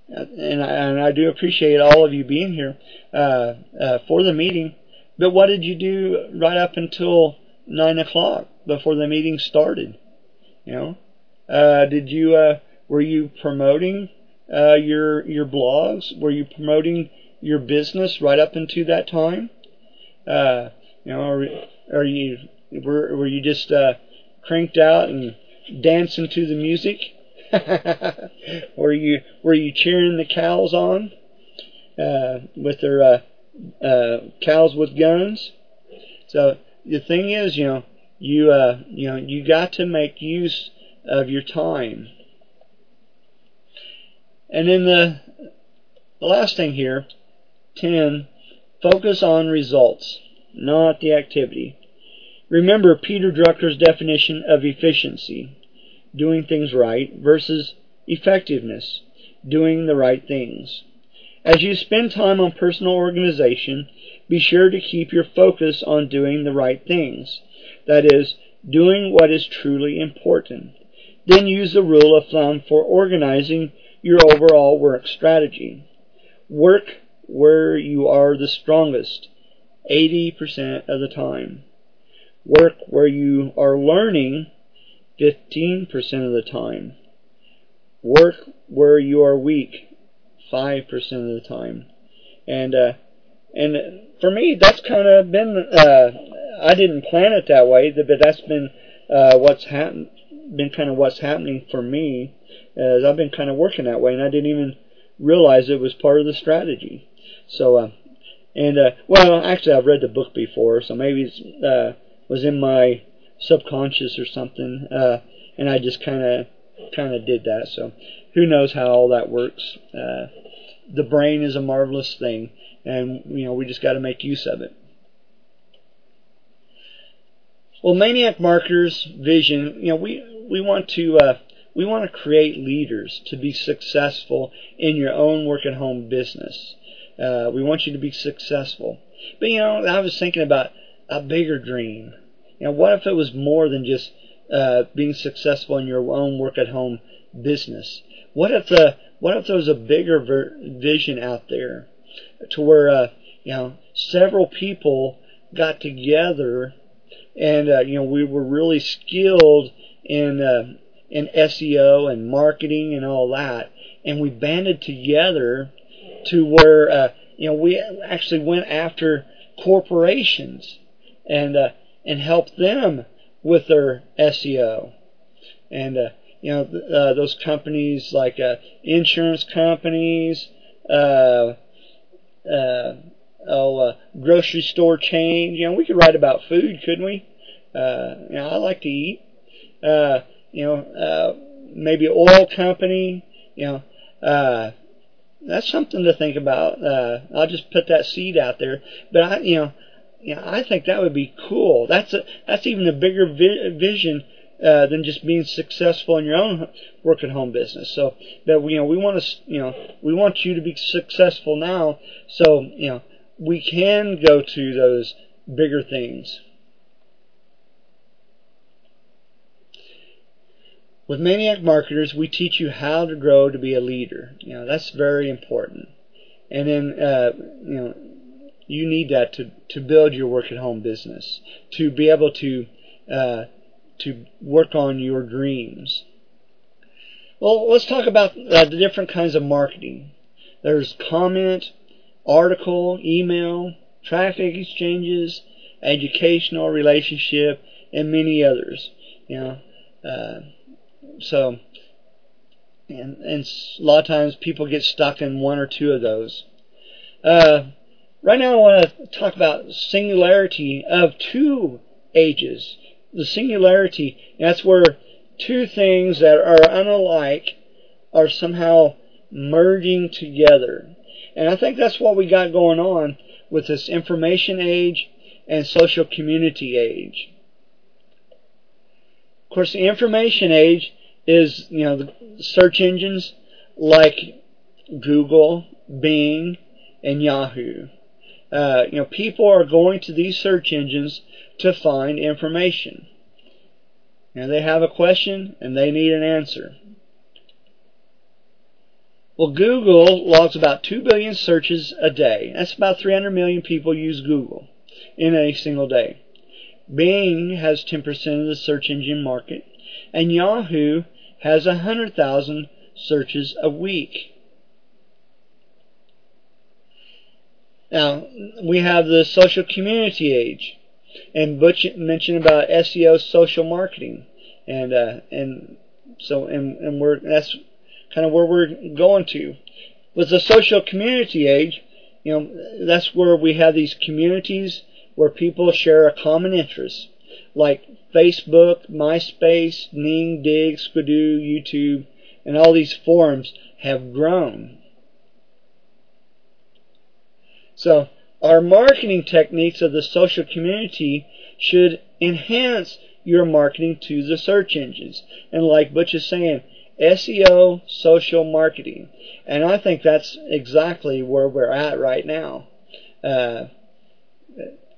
and, I, and I do appreciate all of you being here uh, uh, for the meeting. But what did you do right up until nine o'clock before the meeting started? You know, uh, did you uh, were you promoting uh, your your blogs? Were you promoting your business right up into that time? Uh, you know, are, are you were were you just uh, cranked out and dancing to the music? [laughs] were you were you cheering the cows on uh, with their uh, uh, cows with guns? So the thing is, you know, you uh, you know you got to make use of your time. And then the, the last thing here, ten, focus on results, not the activity. Remember Peter Drucker's definition of efficiency doing things right, versus effectiveness, doing the right things. As you spend time on personal organization, be sure to keep your focus on doing the right things. That is, doing what is truly important. Then use the rule of thumb for organizing your overall work strategy. Work where you are the strongest 80% of the time. Work where you are learning 15% of the time. Work where you are weak 5% of the time. And, uh, and for me, that's kind of been, uh, I didn't plan it that way, but that's been, uh, what's happened, been kind of what's happening for me, as I've been kind of working that way, and I didn't even realize it was part of the strategy. So, uh, and, uh, well, actually, I've read the book before, so maybe it, uh, was in my subconscious or something, uh, and I just kind of kind of did that. So who knows how all that works? Uh, the brain is a marvelous thing, and you know we just got to make use of it. Well, Maniac Marketers Vision, you know, we we want to uh, we want to create leaders to be successful in your own work at home business. Uh, we want you to be successful. But you know, I was thinking about a bigger dream. You know, what if it was more than just uh, being successful in your own work at home business? What if the what if there was a bigger ver- vision out there to where uh, you know several people got together and uh, you know we were really skilled in uh, in SEO and marketing and all that, and we banded together to where uh, you know we actually went after corporations and uh, and help them with their SEO. And, uh, you know, uh, those companies like uh, insurance companies, uh, uh, oh, uh, grocery store chain. You know, we could write about food, couldn't we? Uh, you know, I like to eat. Uh, you know, uh, maybe oil company. You know, uh, that's something to think about. Uh, I'll just put that seed out there. But I, you know, yeah, I think that would be cool. That's a, that's even a bigger vi- vision uh, than just being successful in your own work at home business. So that we, you know, we want to, you know, we want you to be successful now. So you know, we can go to those bigger things. With Maniac Marketers, we teach you how to grow to be a leader. You know, that's very important. And then, uh, you know, you need that to, to build your work at home business, to be able to, uh, to work on your dreams. Well, let's talk about uh, the different kinds of marketing. There's comment, article, email, traffic exchanges, educational, relationship, and many others. You know, uh, so and and a lot of times people get stuck in one or two of those. Uh, right now, I want to talk about singularity of two ages. The singularity that's where two things that are unlike are somehow merging together. And I think that's what we got going on with this information age and social community age. Of course, the information age is, you know, the search engines like Google, Bing, and Yahoo. Uh, you know, people are going to these search engines to find information. And they have a question and they need an answer. Well, Google logs about 2 billion searches a day. That's about 300 million people use Google in a single day. Bing has 10% of the search engine market, and Yahoo has 100,000 searches a week. Now, we have the social community age, and Butch mentioned about SEO social marketing, and uh, and so and, and we're that's kind of where we're going to. With the social community age, you know, that's where we have these communities where people share a common interest, like Facebook, MySpace, Ning, Digg, Squidoo, YouTube, and all these forums have grown. So, our marketing techniques of the social community should enhance your marketing to the search engines. And like Butch is saying, SEO, social marketing. And I think that's exactly where we're at right now. Uh,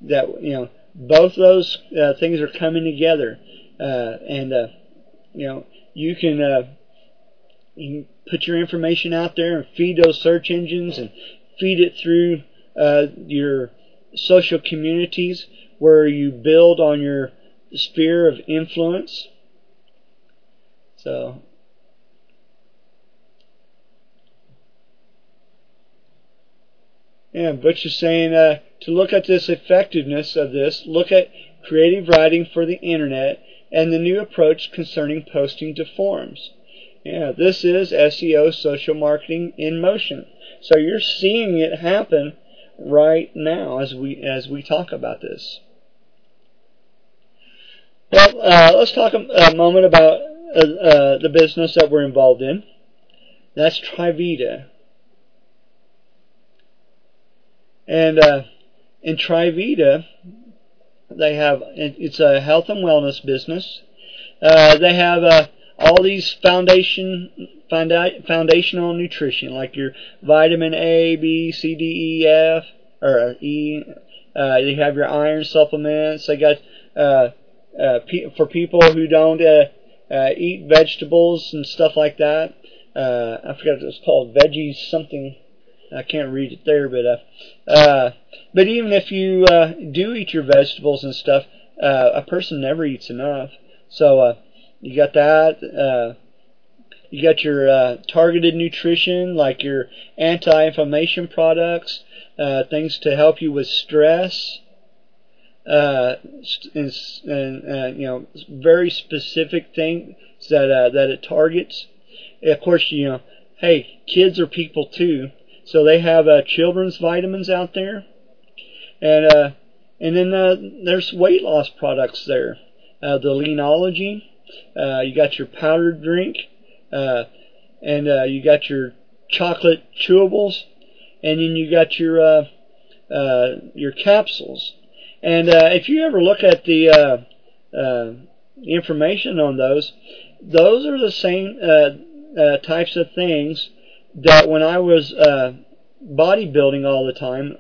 that, you know, both those uh, things are coming together. Uh, and, uh, you know, you can, uh, you can put your information out there and feed those search engines and feed it through uh, your social communities where you build on your sphere of influence. So And Butch is saying uh, to look at this effectiveness of this, look at creative writing for the internet and the new approach concerning posting to forums. Yeah, this is SEO social marketing in motion. So you're seeing it happen right now as we as we talk about this. Well, uh, let's talk a, a moment about uh, uh, the business that we're involved in. That's Trivita. And uh, in Trivita, they have it's a health and wellness business. Uh, they have uh, all these foundation foundational nutrition like your vitamin A, B, C, D, E, F, or uh, E. Uh, they have your iron supplements. They got uh, uh, for people who don't eat vegetables and stuff like that. Uh, I forgot what it's called, veggies something I can't read it there, but uh, uh, but even if you uh, do eat your vegetables and stuff, uh, a person never eats enough. So uh, you got that. Uh, you got your uh, targeted nutrition, like your anti-inflammation products, uh, things to help you with stress, uh, and, and uh, you know very specific things that uh, that it targets. Of course, you know, hey, kids are people too. So they have uh, children's vitamins out there, and uh, and then uh, there's weight loss products there. Uh, the Leanology, uh, you got your powdered drink, uh, and uh, you got your chocolate chewables, and then you got your uh, uh, your capsules. And uh, if you ever look at the uh, uh, information on those, those are the same uh, uh, types of things that when I was uh, bodybuilding all the time,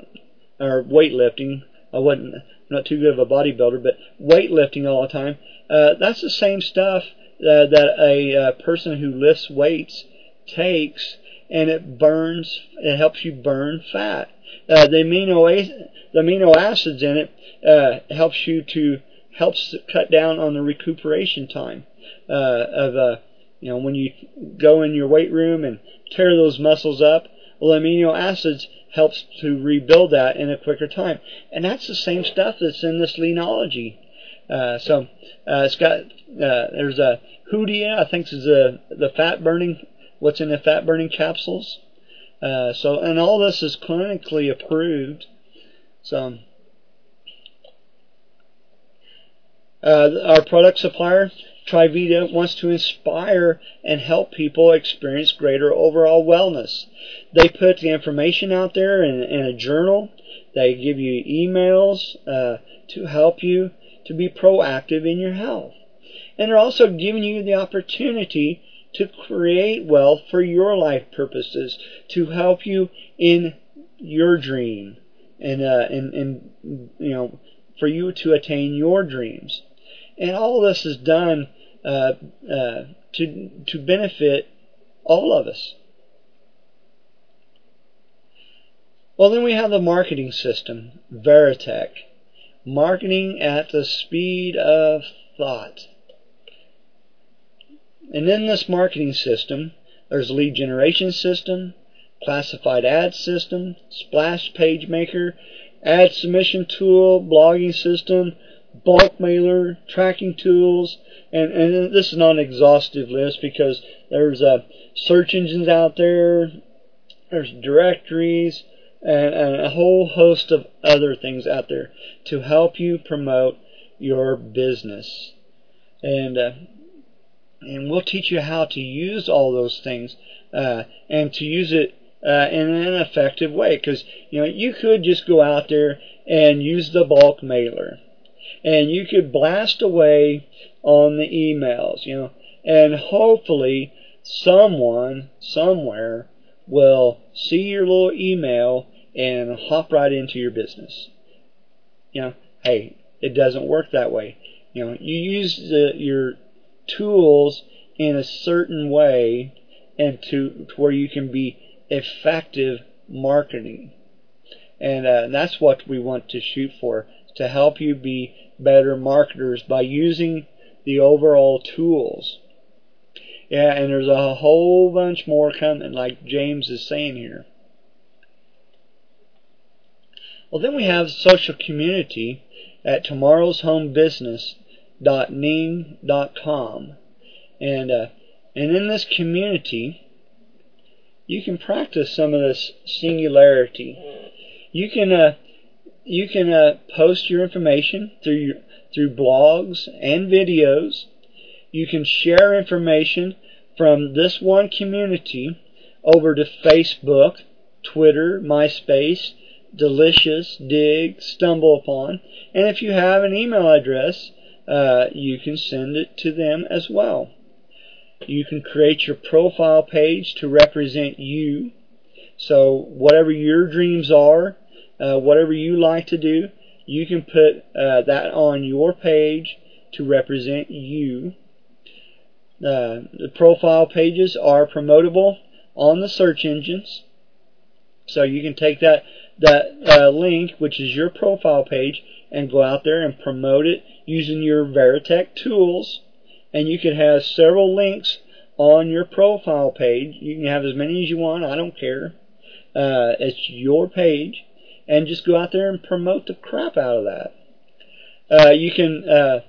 or weightlifting, I wasn't not too good of a bodybuilder, but weightlifting all the time. Uh, that's the same stuff uh, that a uh, person who lifts weights takes, and it burns. It helps you burn fat. Uh, the amino the amino acids in it uh, helps you to helps cut down on the recuperation time uh, of uh, you know when you go in your weight room and tear those muscles up. Well, amino acids helps to rebuild that in a quicker time, and that's the same stuff that's in this leanology. Uh, so uh, it's got uh, there's a Hoodia, I think is a, the fat burning what's in the fat burning capsules. Uh, so and all this is clinically approved. So uh, our product supplier Trivita wants to inspire and help people experience greater overall wellness. They put the information out there in, in a journal. They give you emails uh, to help you to be proactive in your health. And they're also giving you the opportunity to create wealth for your life purposes, to help you in your dream, and uh, and, and you know, for you to attain your dreams. And all this is done uh, uh, to to benefit all of us. Well, then we have the marketing system, Veretekk. Marketing at the speed of thought. And in this marketing system, there's lead generation system, classified ad system, splash page maker, ad submission tool, blogging system, bulk mailer, tracking tools, and, and this is not an exhaustive list because there's uh, search engines out there, there's directories, and, and a whole host of other things out there to help you promote your business. And uh, and we'll teach you how to use all those things uh, and to use it uh, in an effective way. Because you know you could just go out there and use the bulk mailer, and you could blast away on the emails, you know, and hopefully someone somewhere will see your little email and hop right into your business. You know, hey, it doesn't work that way. You know, you use the, your tools in a certain way and to, to where you can be effective marketing. And uh, that's what we want to shoot for, to help you be better marketers by using the overall tools. Yeah, and there's a whole bunch more coming, like James is saying here. Well, then we have social community at tomorrowshomebusiness.ning.com. And, uh, and in this community, you can practice some of this singularity. You can, uh, you can uh, post your information through your, through blogs and videos. You can share information from this one community over to Facebook, Twitter, MySpace, Delicious, Digg, StumbleUpon, and if you have an email address, uh, you can send it to them as well. You can create your profile page to represent you. So whatever your dreams are, uh, whatever you like to do, you can put uh, that on your page to represent you. Uh, the profile pages are promotable on the search engines. So you can take that that uh, link, which is your profile page, and go out there and promote it using your Veretekk tools. And you can have several links on your profile page. You can have as many as you want. I don't care. Uh, it's your page, and just go out there and promote the crap out of that. Uh, you can uh,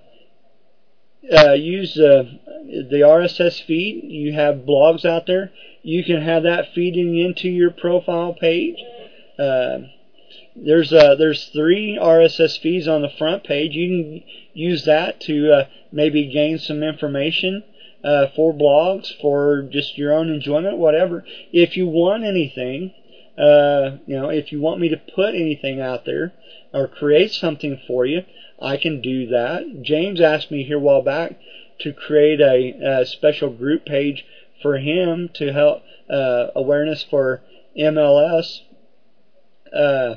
uh use uh, the RSS feed. You have blogs out there. You can have that feeding into your profile page uh, there's uh, there's three RSS feeds on the front page. You can use that to maybe gain some information for blogs, for just your own enjoyment, whatever. If you want anything, uh, you know, if you want me to put anything out there or create something for you, I can do that. James asked me here a while back to create a, a special group page for him to help uh, awareness for MLS uh,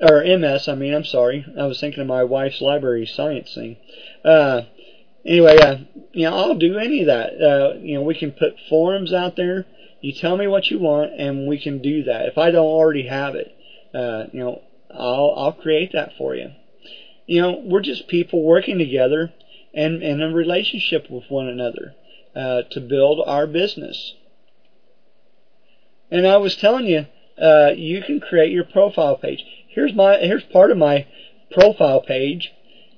or MS, I mean, I'm sorry. I was thinking of my wife's library science thing. Uh, anyway, uh, you know, I'll do any of that. Uh, you know, we can put forums out there. You tell me what you want, and we can do that. If I don't already have it, uh, you know, I'll I'll create that for you. You know, we're just people working together and in a relationship with one another uh, to build our business. And I was telling you, uh, you can create your profile page. Here's my here's part of my profile page.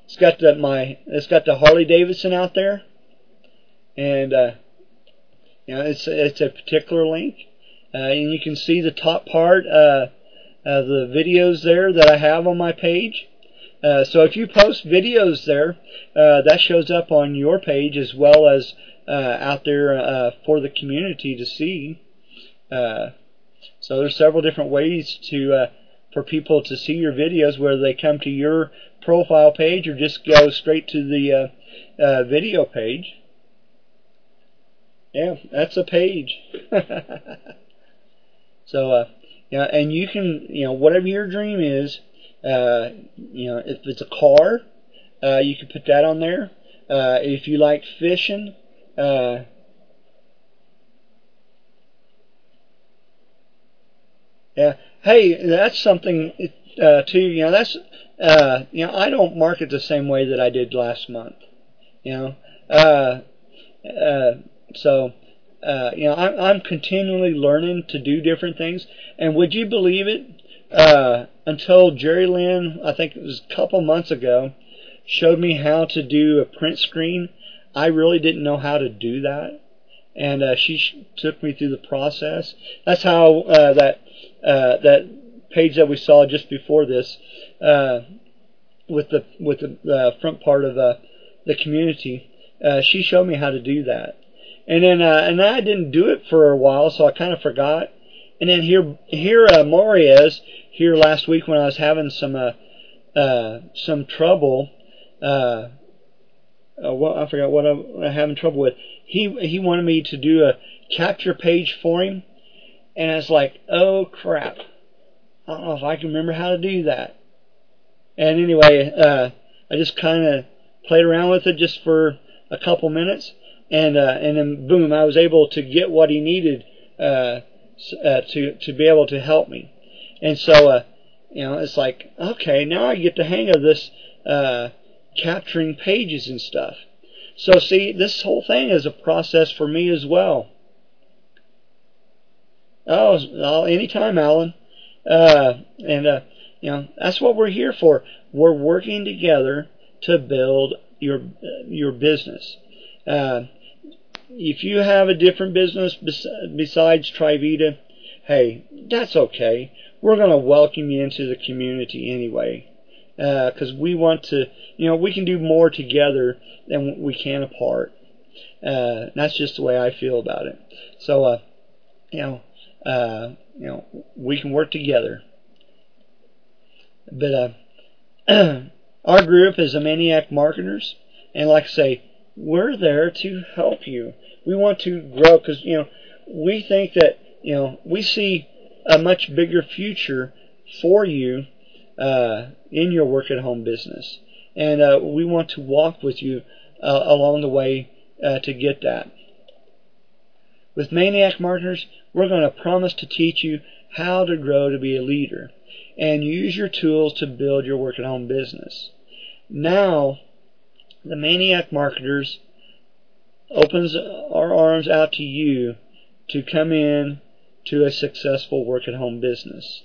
It's got the my it's got the Harley Davidson out there, and uh, you know it's it's a particular link, uh, and you can see the top part uh, of the videos there that I have on my page. Uh, so if you post videos there, uh, that shows up on your page as well as uh, out there uh, for the community to see. So there's several different ways to for people to see your videos, whether they come to your profile page or just go straight to the video page. Yeah, that's a page. [laughs] so, uh yeah, and you can, you know, whatever your dream is, uh, you know, if it's a car, uh, you can put that on there. Uh, if you like fishing, uh, yeah. Hey, that's something uh, too. You know, that's uh, you know, I don't market the same way that I did last month. You know, uh, uh, so uh, you know, I'm, I'm continually learning to do different things. And would you believe it? Uh, until Jerry Lynn, I think it was a couple months ago, showed me how to do a print screen. I really didn't know how to do that, and uh, she sh- took me through the process. That's how uh, that uh, that page that we saw just before this, uh, with the with the uh, front part of uh, the community, she showed me how to do that, and then uh, and I didn't do it for a while, so I kind of forgot. And then here here uh, Moriez here last week when I was having some uh, uh, some trouble. Uh, uh, well, I forgot what I'm having trouble with. He he wanted me to do a capture page for him, and I was like, oh crap, I don't know if I can remember how to do that. And anyway, uh, I just kind of played around with it just for a couple minutes, and uh, and then boom, I was able to get what he needed uh, uh, to to be able to help me. And so, uh, you know, it's like, okay, now I get the hang of this uh, capturing pages and stuff. So, see, this whole thing is a process for me as well. Oh, oh anytime, Alan. Uh, and, uh, you know, that's what we're here for. We're working together to build your your business. Uh, if you have a different business besides Trivita, hey, that's okay we're going to welcome you into the community anyway. Because uh, we want to, you know, we can do more together than we can apart. Uh, that's just the way I feel about it. So, uh, you know, uh, you know, we can work together. But uh, [clears throat] our group is a Maniac Marketers, and like I say, we're there to help you. We want to grow because you know we think that you know we see a much bigger future for you uh, in your work at home business. And uh, we want to walk with you uh, along the way uh, to get that. With Maniac Marketers, we're going to promise to teach you how to grow to be a leader and use your tools to build your work at home business. Now, the Maniac Marketers opens our arms out to you to come in to a successful work at home business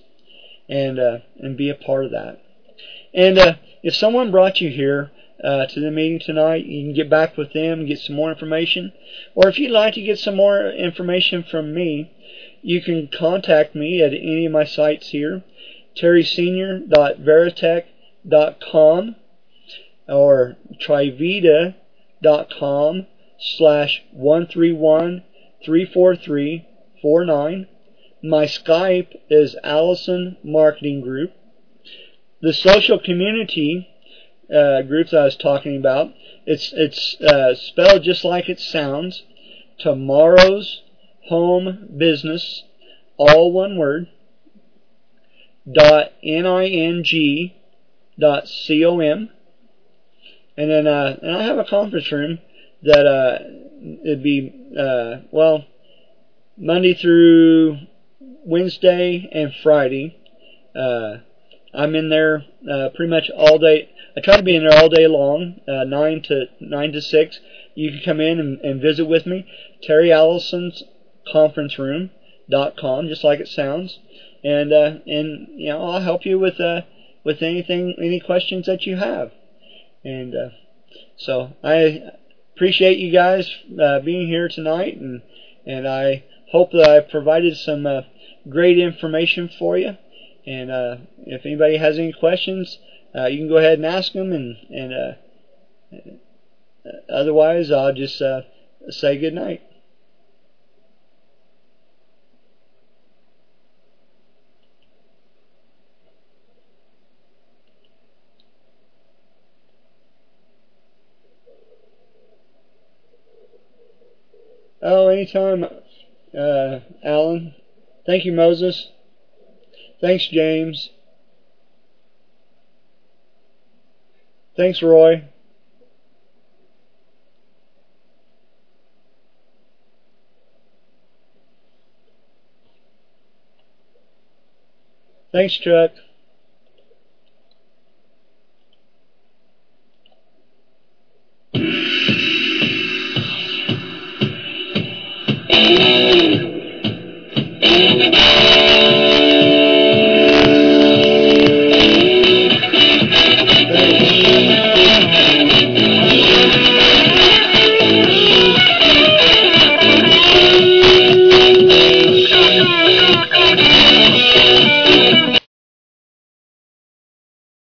and uh, and be a part of that. And uh, if someone brought you here uh, to the meeting tonight, you can get back with them and get some more information. Or if you'd like to get some more information from me, you can contact me at any of my sites here, terrysenior.veretekk.com or trivita.com slash 131 343 49. My Skype is Allison Marketing Group. The social community uh, groups I was talking about, it's it's uh, spelled just like it sounds. Tomorrow's Home Business, all one word. Dot N-I-N-G dot C-O-M. And then uh, and I have a conference room that uh, it'd be uh, well Monday through Wednesday and Friday. Uh, I'm in there uh, pretty much all day. I try to be in there all day long, uh, nine to nine to six. You can come in and, and visit with me. Terry Allison's conference room dot com, just like it sounds, and uh, and you know I'll help you with uh, with anything, any questions that you have, and uh, so I appreciate you guys uh, being here tonight, and and I hope that I provided some uh, great information for you. And uh, if anybody has any questions, uh, you can go ahead and ask them. And and uh, otherwise, I'll just uh, say good night. Oh, anytime, uh, Alan. Thank you, Moses. Thanks, James. Thanks, Roy. Thanks, Chuck.